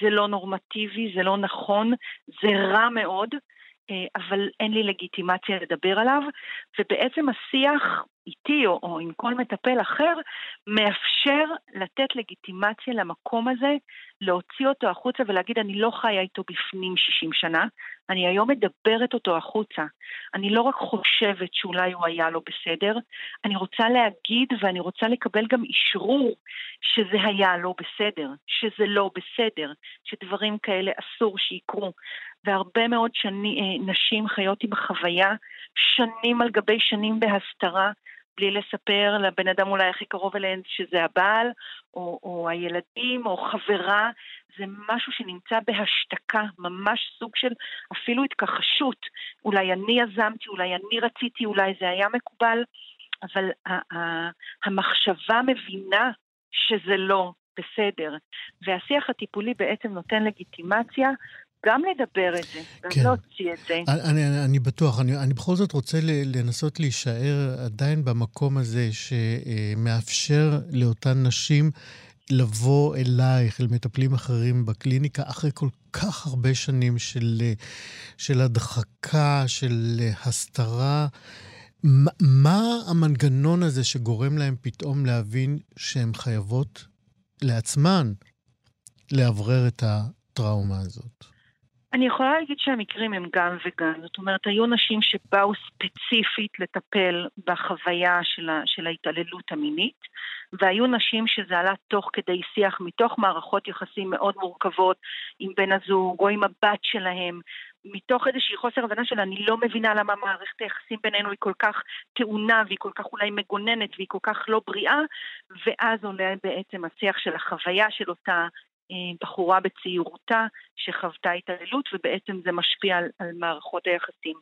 זה לא נורמטיבי, זה לא נכון, זה רע מאוד, אבל אין לי לגיטימציה לדבר עליו, ובעצם השיח איתי או, או עם כל מטפל אחר מאפשר לתת לגיטימציה למקום הזה, להוציא אותו החוצה ולהגיד אני לא חיה איתו בפנים 60 שנה, אני היום מדברת אותו החוצה. אני לא רק חושבת שאולי הוא היה לא בסדר, אני רוצה להגיד ואני רוצה לקבל גם אישרור שזה היה לא בסדר, שזה לא בסדר, שדברים כאלה אסור שיקרו. והרבה מאוד שני, אה, נשים חיות עם חוויה שנים על גבי שנים בהסתרה, בלי לספר לבן אדם אולי הכי קרוב אליהן שזה הבעל, או, או הילדים, או חברה, זה משהו שנמצא בהשתקה, ממש סוג של אפילו התכחשות. אולי אני יזמתי, אולי אני רציתי, אולי זה היה מקובל, אבל המחשבה מבינה שזה לא בסדר. והשיח הטיפולי בעצם נותן לגיטימציה גם לדבר את זה, גם כן. להוציא את זה. אני, אני, אני בטוח, אני, אני בכל זאת רוצה לנסות להישאר עדיין במקום הזה שמאפשר לאותן נשים לבוא אלייך, אל מטפלים אחרים בקליניקה, אחרי כל כך הרבה שנים של, של הדחקה, של הסתרה. מה, מה המנגנון הזה שגורם להם פתאום להבין שהן חייבות לעצמן לאוורר את הטראומה הזאת? אני יכולה להגיד שהמקרים הם גם וגם. זאת אומרת, היו נשים שבאו ספציפית לטפל בחוויה של, ה, של ההתעללות המינית, והיו נשים שזה עלה תוך כדי שיח מתוך מערכות יחסים מאוד מורכבות עם בן הזוג או עם הבת שלהם, מתוך איזושהי חוסר הבנה של אני לא מבינה למה מערכת היחסים בינינו היא כל כך טעונה והיא כל כך אולי מגוננת והיא כל כך לא בריאה, ואז עולה בעצם השיח של החוויה של אותה בחורה בצעירותה שחוותה התעללות ובעצם זה משפיע על, על מערכות היחסים.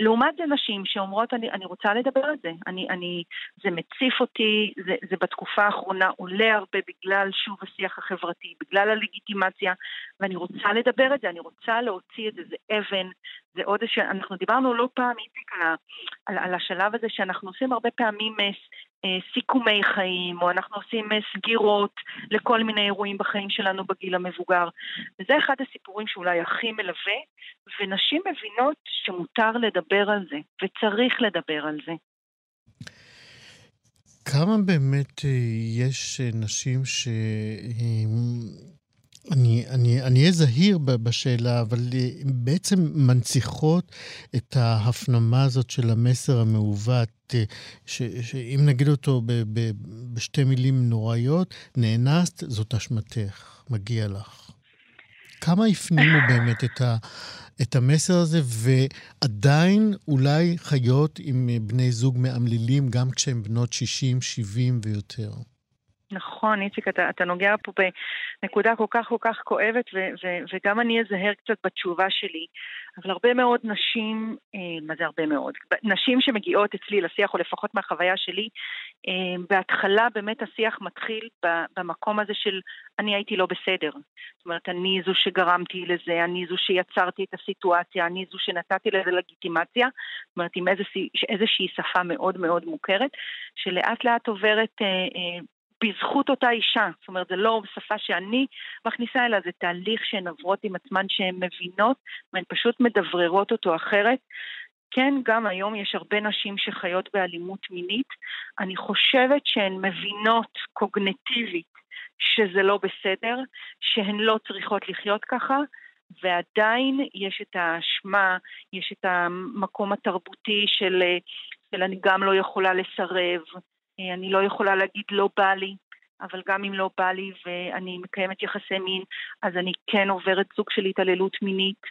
לעומת זה נשים שאומרות, אני, אני רוצה לדבר על זה, אני, אני, זה מציף אותי, זה, זה בתקופה האחרונה עולה הרבה בגלל שוב השיח החברתי, בגלל הלגיטימציה, ואני רוצה לדבר על זה, אני רוצה להוציא את זה, זה אבן, זה עוד אנחנו דיברנו לא פעם, איציק, על, על, על השלב הזה שאנחנו עושים הרבה פעמים אה, אה, סיכומי חיים, או אנחנו עושים אה, סגירות לכל מיני אירועים בחיים שלנו בגיל המבוגר. וזה אחד הסיפורים שאולי הכי מלווה, ונשים מבינות שמותר לדבר על זה, וצריך לדבר על זה. כמה באמת יש נשים ש... אני, אני, אני אהיה זהיר בשאלה, אבל אה, בעצם מנציחות את ההפנמה הזאת של המסר המעוות, אה, ש, שאם נגיד אותו ב, ב, בשתי מילים נוראיות, נאנסת, זאת אשמתך, מגיע לך. כמה הפנימו [LAUGHS] באמת את, ה, את המסר הזה, ועדיין אולי חיות עם אה, בני זוג מאמלילים, גם כשהם בנות 60, 70 ויותר? נכון, איציק, אתה, אתה נוגע פה בנקודה כל כך כל כך כואבת, ו, ו, וגם אני אזהר קצת בתשובה שלי. אבל הרבה מאוד נשים, אה, מה זה הרבה מאוד? נשים שמגיעות אצלי לשיח, או לפחות מהחוויה שלי, אה, בהתחלה באמת השיח מתחיל במקום הזה של אני הייתי לא בסדר. זאת אומרת, אני זו שגרמתי לזה, אני זו שיצרתי את הסיטואציה, אני זו שנתתי לזה לגיטימציה. זאת אומרת, עם איזושהי, איזושהי שפה מאוד מאוד מוכרת, שלאט לאט עוברת אה, בזכות אותה אישה. זאת אומרת, זה לא שפה שאני מכניסה, אלא זה תהליך שהן עוברות עם עצמן שהן מבינות, והן פשוט מדבררות אותו אחרת. כן, גם היום יש הרבה נשים שחיות באלימות מינית. אני חושבת שהן מבינות קוגנטיבית שזה לא בסדר, שהן לא צריכות לחיות ככה, ועדיין יש את האשמה, יש את המקום התרבותי של, של אני גם לא יכולה לסרב, אני לא יכולה להגיד לא בא לי, אבל גם אם לא בא לי ואני מקיימת יחסי מין, אז אני כן עוברת סוג של התעללות מינית.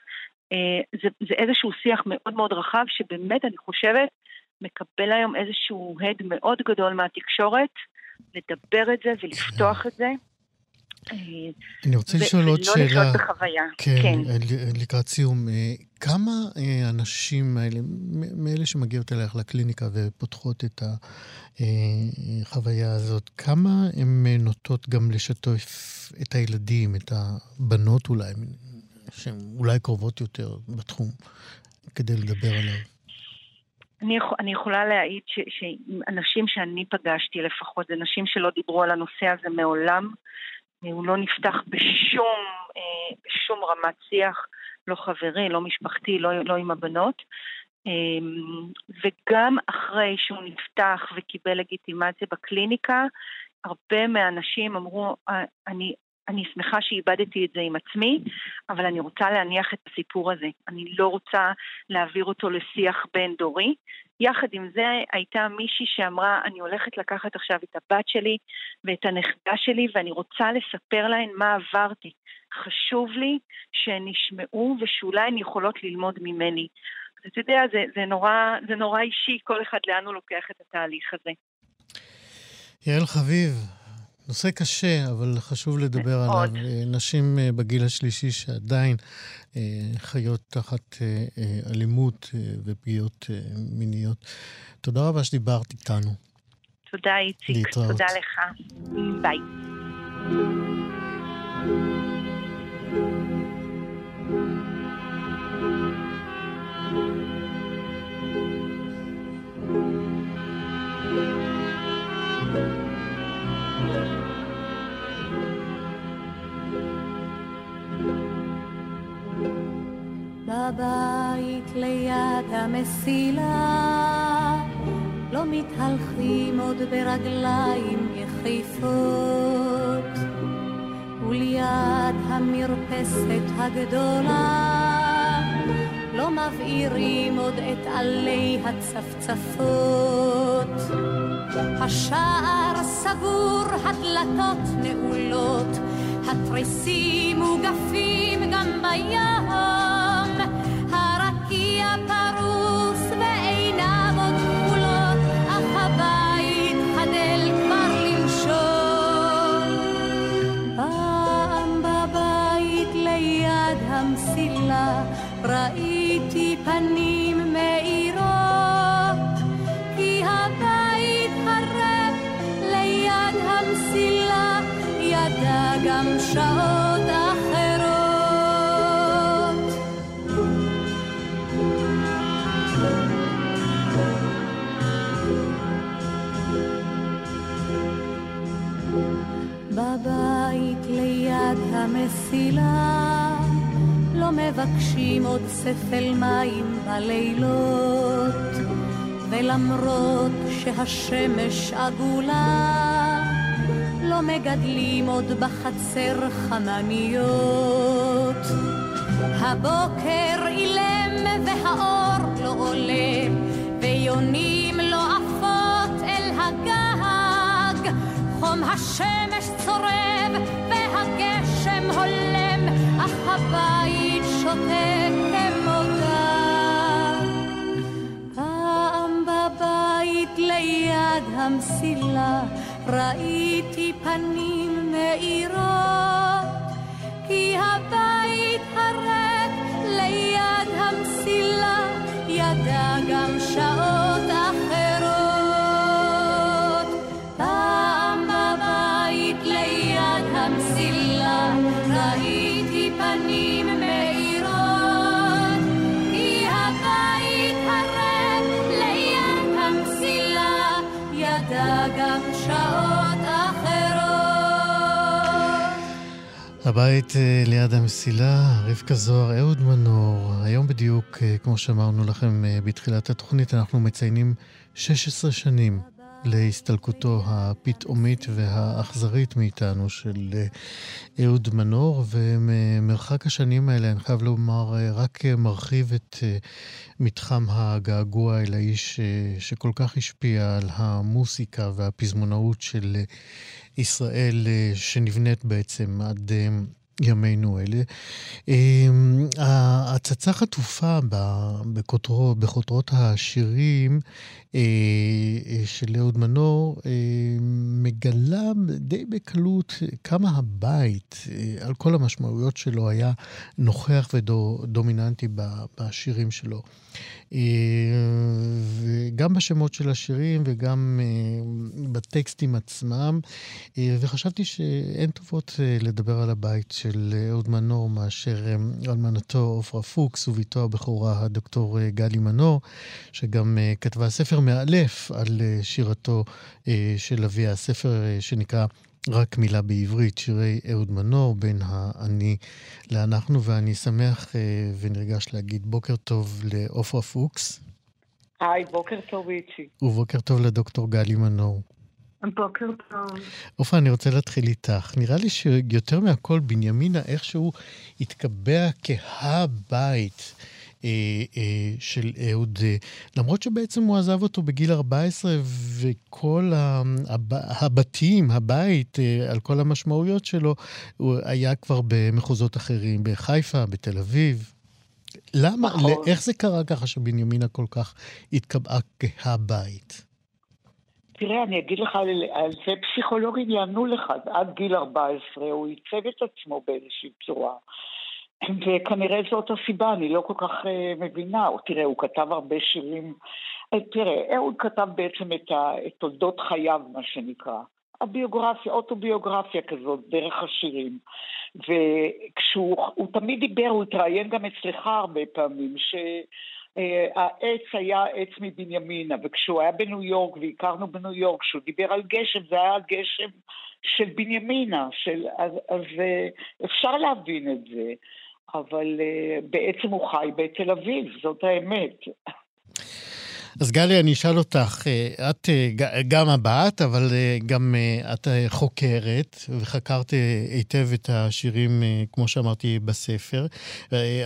אה, זה, זה איזשהו שיח מאוד מאוד רחב, שבאמת, אני חושבת, מקבל היום איזשהו הד מאוד גדול מהתקשורת, לדבר את זה ולפתוח את זה. אני רוצה לשאול עוד שאלה. ולא לחיות בחוויה. כן, כן. לקראת סיום. אה, כמה הנשים אה, האלה, מאלה שמגיעות אלייך לקליניקה ופותחות את החוויה אה, הזאת, כמה הן נוטות גם לשתף את הילדים, את הבנות אולי, שהן אולי קרובות יותר בתחום, כדי לדבר עליו? אני, יכול, אני יכולה להעיד שאנשים שאני פגשתי לפחות, זה נשים שלא דיברו על הנושא הזה מעולם. הוא לא נפתח בשום, אה, בשום רמת שיח, לא חברי, לא משפחתי, לא, לא עם הבנות. אמ, וגם אחרי שהוא נפתח וקיבל לגיטימציה בקליניקה, הרבה מהאנשים אמרו, אה, אני, אני שמחה שאיבדתי את זה עם עצמי, אבל אני רוצה להניח את הסיפור הזה. אני לא רוצה להעביר אותו לשיח בין-דורי. יחד עם זה הייתה מישהי שאמרה, אני הולכת לקחת עכשיו את הבת שלי ואת הנכדה שלי ואני רוצה לספר להן מה עברתי. חשוב לי שהן ישמעו ושאולי הן יכולות ללמוד ממני. אתה יודע, זה, זה, נורא, זה נורא אישי, כל אחד לאן הוא לוקח את התהליך הזה. יעל חביב, נושא קשה, אבל חשוב לדבר מאוד. עליו. נשים בגיל השלישי שעדיין חיות תחת אלימות ופגיעות מיניות. תודה רבה שדיברת איתנו. תודה, איציק. להתראות. תודה לך. ביי. בבית ליד המסילה. לא מתהלכים עוד ברגליים יחיפות וליד המרפסת הגדולה. לא מבעירים עוד את עלי הצפצפות. השער סגור, הדלתות נעולות, התריסים מוגפים גם בים מבקשים עוד ספל מים בלילות, ולמרות שהשמש עגולה, לא מגדלים עוד בחצר חמניות. הבוקר אילם והאור לא עולה, ויונים לא עפות אל הגג, חום השמש צורב והגשם הולם, אך ליד המסילה ראיתי פנים מאירות, כי הבית הריק הבית אה, ליד המסילה, רבקה זוהר, אהוד מנור. היום בדיוק, אה, כמו שאמרנו לכם אה, בתחילת התוכנית, אנחנו מציינים 16 שנים להסתלקותו הפתאומית והאכזרית מאיתנו של אהוד מנור, ומרחק השנים האלה, אני חייב לומר, רק מרחיב את מתחם הגעגוע אל האיש שכל כך השפיע על המוסיקה והפזמונאות של ישראל שנבנית בעצם עד ימינו אלה. ההצצה חטופה בכותרות השירים אה, אה, של אהוד מנור אה, מגלה די בקלות כמה הבית, על כל המשמעויות שלו, היה נוכח ודומיננטי בשירים שלו. וגם בשמות של השירים וגם בטקסטים עצמם. וחשבתי שאין טובות לדבר על הבית של אהוד מנור מאשר אלמנתו עפרה פוקס וביתו הבכורה הדוקטור גלי מנור, שגם כתבה ספר ספר מאלף על אה, שירתו אה, של אביה, ספר אה, שנקרא רק מילה בעברית, שירי אהוד מנור, בין האני לאנחנו, ואני שמח ונרגש להגיד בוקר טוב לעופרה פוקס. היי, בוקר טוב איצ'י. ובוקר טוב לדוקטור גלי מנור. בוקר טוב. עופרה, אני רוצה להתחיל איתך. נראה לי שיותר מהכל, בנימינה איכשהו התקבע כהבית. אה, אה, של אהוד, אה, למרות שבעצם הוא עזב אותו בגיל 14 וכל הב, הבתים, הבית, על כל המשמעויות שלו, הוא היה כבר במחוזות אחרים, בחיפה, בתל אביב. למה, נכון. איך זה קרה ככה שבנימינה כל כך התקבעה כהבית? תראה, אני אגיד לך, על, זה פסיכולוגים יענו לך, עד גיל 14 הוא ייצב את עצמו באיזושהי צורה. וכנראה זאת הסיבה, אני לא כל כך uh, מבינה. תראה, הוא כתב הרבה שירים. אה, תראה, אהוד כתב בעצם את, ה, את תולדות חייו, מה שנקרא. הביוגרפיה, אוטוביוגרפיה כזאת, דרך השירים. וכשהוא תמיד דיבר, הוא התראיין גם אצלך הרבה פעמים, שהעץ היה עץ מבנימינה, וכשהוא היה בניו יורק, והכרנו בניו יורק, כשהוא דיבר על גשם, זה היה גשם של בנימינה, של, אז, אז אה, אפשר להבין את זה, אבל אה, בעצם הוא חי בתל אביב, זאת האמת. אז גלי, אני אשאל אותך, אה, את אה, גם הבת, אבל אה, גם את חוקרת, וחקרת היטב את השירים, כמו שאמרתי, בספר.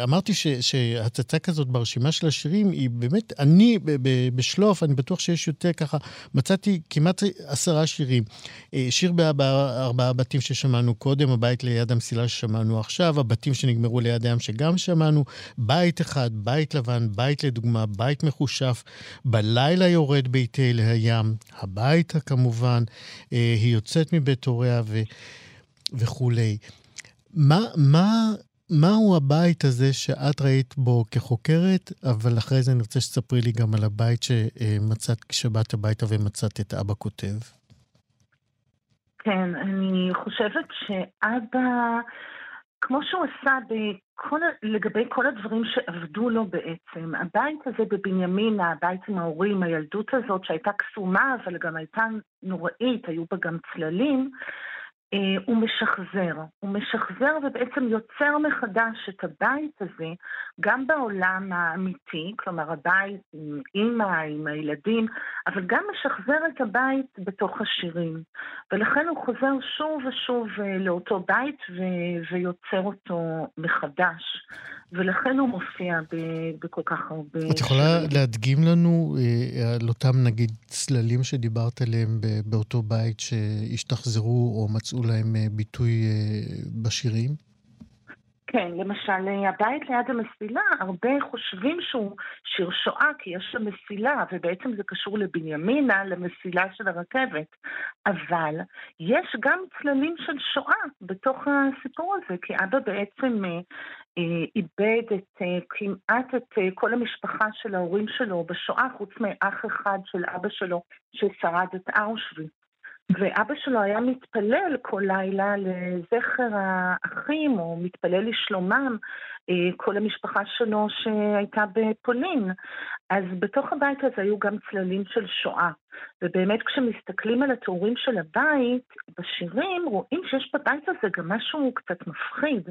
אמרתי שהצצה כזאת ברשימה של השירים היא באמת, אני בשלוף, אני בטוח שיש יותר ככה, מצאתי כמעט עשרה שירים. שיר בארבעה בתים ששמענו קודם, הבית ליד המסילה ששמענו עכשיו, הבתים שנגמרו ליד הים שגם שמענו, בית אחד, בית לבן, בית לדוגמה, בית מחושף. בלילה יורד ביתי אל הים, הביתה כמובן, אה, היא יוצאת מבית הוריה ו, וכולי. מה, מה, מהו הבית הזה שאת ראית בו כחוקרת, אבל אחרי זה אני רוצה שתספרי לי גם על הבית שמצאת כשבאת הביתה ומצאת את אבא כותב. כן, אני חושבת שאבא, כמו שהוא עשה כל, לגבי כל הדברים שעבדו לו בעצם, הבית הזה בבנימינה, הבית עם ההורים, הילדות הזאת שהייתה קסומה אבל גם הייתה נוראית, היו בה גם צללים, הוא משחזר. הוא משחזר ובעצם יוצר מחדש את הבית הזה גם בעולם האמיתי, כלומר הבית עם אימא, עם הילדים, אבל גם משחזר את הבית בתוך השירים. ולכן הוא חוזר שוב ושוב אה, לאותו בית ו- ויוצר אותו מחדש. ולכן הוא מופיע בכל כך הרבה... את יכולה להדגים לנו אה, על אותם, נגיד, צללים שדיברת עליהם באותו בית שהשתחזרו או מצאו להם אה, ביטוי אה, בשירים? כן, למשל, הבית ליד המסילה, הרבה חושבים שהוא שיר שואה, כי יש שם מסילה, ובעצם זה קשור לבנימינה, למסילה של הרכבת. אבל יש גם צללים של שואה בתוך הסיפור הזה, כי אבא בעצם איבד את, אה, כמעט את אה, כל המשפחה של ההורים שלו בשואה, חוץ מאח אחד של אבא שלו ששרד את אושוויץ. ואבא שלו היה מתפלל כל לילה לזכר האחים, או מתפלל לשלומם, אה, כל המשפחה שלו שהייתה בפולין. אז בתוך הבית הזה היו גם צללים של שואה. ובאמת כשמסתכלים על התיאורים של הבית, בשירים רואים שיש בבית הזה גם משהו קצת מפחיד.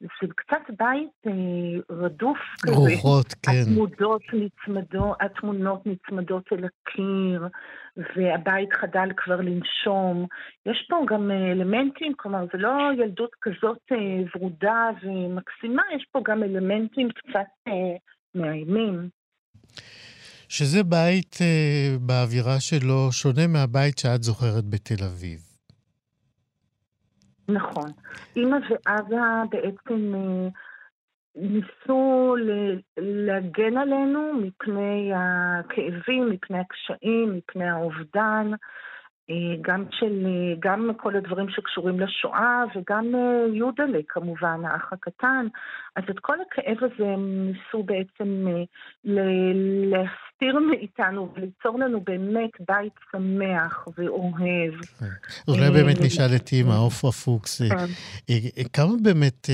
זה קצת בית אה, רדוף כזה. רוחות, כן. התמודות נצמדות, התמונות נצמדות אל הקיר, והבית חדל כבר לנשום. יש פה גם אה, אלמנטים, כלומר זה לא ילדות כזאת אה, ורודה ומקסימה, יש פה גם אלמנטים קצת אה, מאיימים. שזה בית אה, באווירה שלו שונה מהבית שאת זוכרת בתל אביב. נכון. אימא ואבא בעצם אה, ניסו להגן עלינו מפני הכאבים, מפני הקשיים, מפני האובדן. אה, גם של, אה, גם כל הדברים שקשורים לשואה וגם אה, יודלה כמובן, האח הקטן. אז את כל הכאב הזה הם ניסו בעצם להסתיר מאיתנו וליצור לנו באמת בית שמח ואוהב. אולי באמת נשאל את אימא, עופרה פוקס, כן. כמה באמת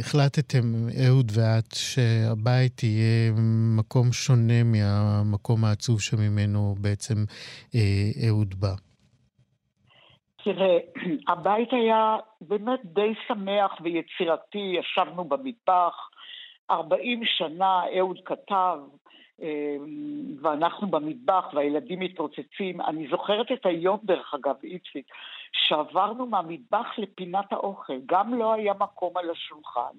החלטתם, אהוד ואת, שהבית יהיה מקום שונה מהמקום העצוב שממנו בעצם אהוד בא? תראה, [CLEARS THROAT] הבית היה באמת די שמח ויצירתי, ישבנו במטבח, 40 שנה אהוד כתב, אה, ואנחנו במטבח והילדים מתרוצצים. אני זוכרת את היום, דרך אגב, איציק, שעברנו מהמטבח לפינת האוכל. גם לא היה מקום על השולחן,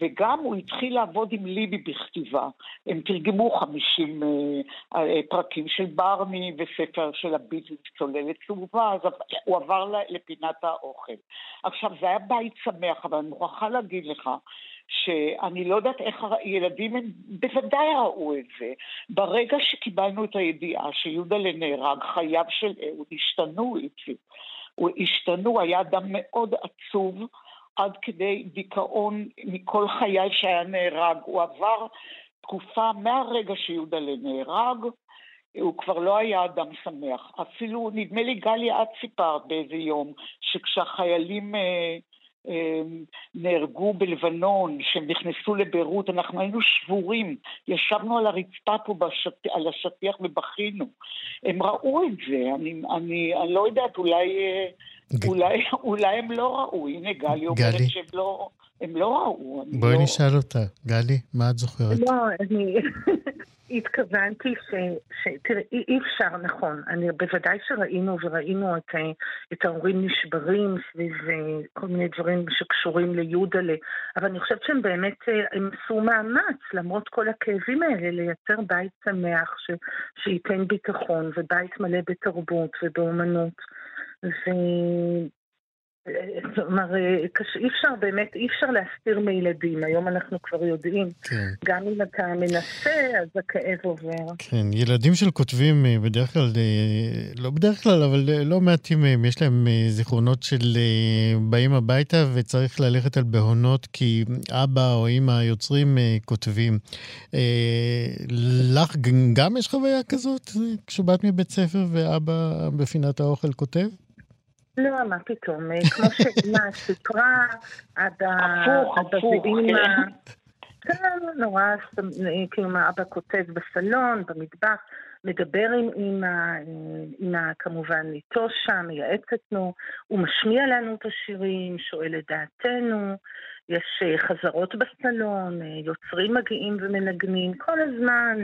וגם הוא התחיל לעבוד עם ליבי בכתיבה. הם תרגמו 50 uh, uh, פרקים של ברני וספר של הביטלס צוללת צהובה, אז הוא עבר לפינת האוכל. עכשיו, זה היה בית שמח, אבל אני מוכרחה להגיד לך שאני לא יודעת איך הילדים, הם בוודאי ראו את זה. ברגע שקיבלנו את הידיעה שיהודה נהרג, חייו של אהוד השתנו, איציק. השתנו, היה אדם מאוד עצוב. עד כדי דיכאון מכל חיי שהיה נהרג. הוא עבר תקופה מהרגע שיהודלה נהרג, הוא כבר לא היה אדם שמח. אפילו, נדמה לי, גליה, את סיפרת באיזה יום, שכשהחיילים אה, נהרגו בלבנון, שהם נכנסו לביירות, אנחנו היינו שבורים, ישבנו על הרצפה פה בשט... על השטיח ובכינו. הם ראו את זה, אני, אני, אני לא יודעת, אולי... אולי, אולי הם לא ראו, הנה גלי אומרת שהם לא, הם לא ראו. בואי לא... נשאל אותה. גלי, מה את זוכרת? לא, אני [LAUGHS] התכוונתי ש... ש... תראה, אי אפשר, נכון. אני בוודאי שראינו וראינו את, את ההורים נשברים סביב אה, כל מיני דברים שקשורים ליודלה, אבל אני חושבת שהם באמת, אה, הם עשו מאמץ, למרות כל הכאבים האלה, לייצר בית שמח, ש... שייתן ביטחון, ובית מלא בתרבות ובאומנות. ו... כלומר, אי אפשר באמת, אי אפשר להסתיר מילדים, היום אנחנו כבר יודעים. כן. גם אם אתה מנסה, אז הכאב עובר. כן, ילדים של כותבים אה, בדרך כלל, אה, לא בדרך כלל, אבל אה, לא מעטים מהם, יש להם זיכרונות של באים הביתה וצריך ללכת על בהונות כי אבא או אימא יוצרים כותבים. לך גם יש חוויה כזאת כשבאת מבית ספר ואבא בפינת האוכל כותב? לא, מה פתאום, אה, כמו שאימא סיפרה, עד הפוך, הפוך, כן. כן, נורא, כאילו אבא כותב בסלון, במטבח, מדבר עם אימא, אימא כמובן איתו שם, מייעצת לו, הוא משמיע לנו את השירים, שואל את דעתנו, יש אה, חזרות בסלון, אה, יוצרים מגיעים ומנגנים, כל הזמן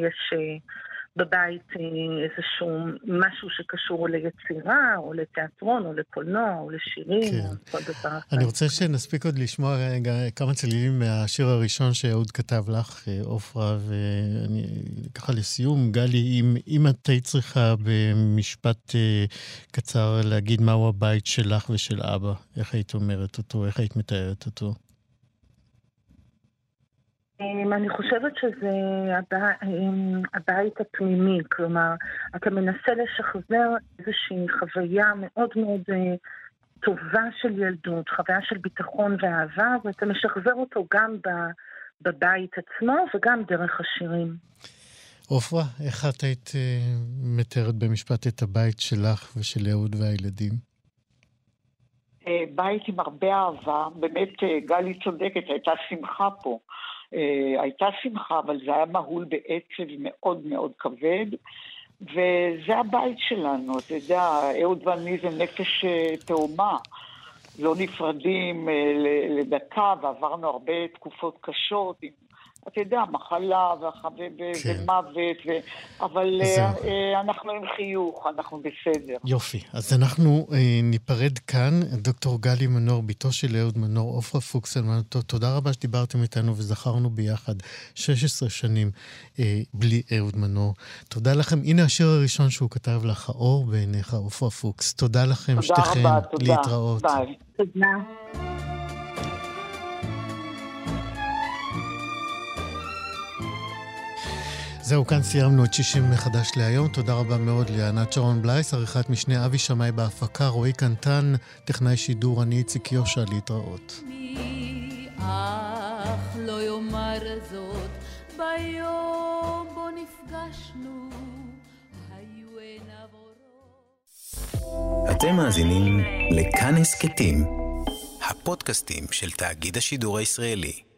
יש בבית אה, איזשהו משהו שקשור ליצירה, או לתיאטרון, או לקולנוע, או לשירים, כן. או כל דבר אחר. אני רוצה שנספיק עוד לשמוע רגע כמה צלילים מהשיר הראשון שאהוד כתב לך, אה, עופרה, ואני ככה לסיום, גלי, אם, אם את היית צריכה במשפט אה, קצר להגיד מהו הבית שלך ושל אבא, איך היית אומרת אותו, איך היית מתארת אותו? אמ, אני חושבת שזה אמ, הבית הפנימי, כלומר, אתה מנסה לשחזר איזושהי חוויה מאוד מאוד אה, טובה של ילדות, חוויה של ביטחון ואהבה, ואתה משחזר אותו גם בבית עצמו וגם דרך השירים. עופרה, איך את היית אה, מתארת במשפט את הבית שלך ושל אהוד והילדים? אה, בית עם הרבה אהבה, באמת גלי צודקת, הייתה שמחה פה. אה, הייתה שמחה, אבל זה היה מהול בעצב מאוד מאוד כבד. וזה הבית שלנו, אתה יודע, אהוד ואני זה נפש אה, תאומה. לא נפרדים אה, לדקה, ועברנו הרבה תקופות קשות עם אתה יודע, מחלה כן. ומוות, ו... אבל uh, אנחנו עם חיוך, אנחנו בסדר. יופי. אז אנחנו uh, ניפרד כאן. דוקטור גלי מנור, בתו של אהוד מנור, עופרה פוקסלמן, תודה רבה שדיברתם איתנו וזכרנו ביחד 16 שנים אה, בלי אהוד מנור. תודה לכם. הנה השיר הראשון שהוא כתב לך, האור בעיניך, עופרה פוקס. תודה לכם, תודה לשתיכן. תודה רבה, תודה. להתראות. ביי. תודה. זהו, כאן סיימנו את 60 מחדש להיום. תודה רבה מאוד לענת שרון בלייס, עריכת משנה אבי שמאי בהפקה, רועי קנטן, טכנאי שידור, אני איציק יושע, להתראות. אך לא יאמר זאת ביום בו נפגשנו, היו עיניו אורות. אתם מאזינים לכאן הסכתים, הפודקאסטים של תאגיד השידור הישראלי.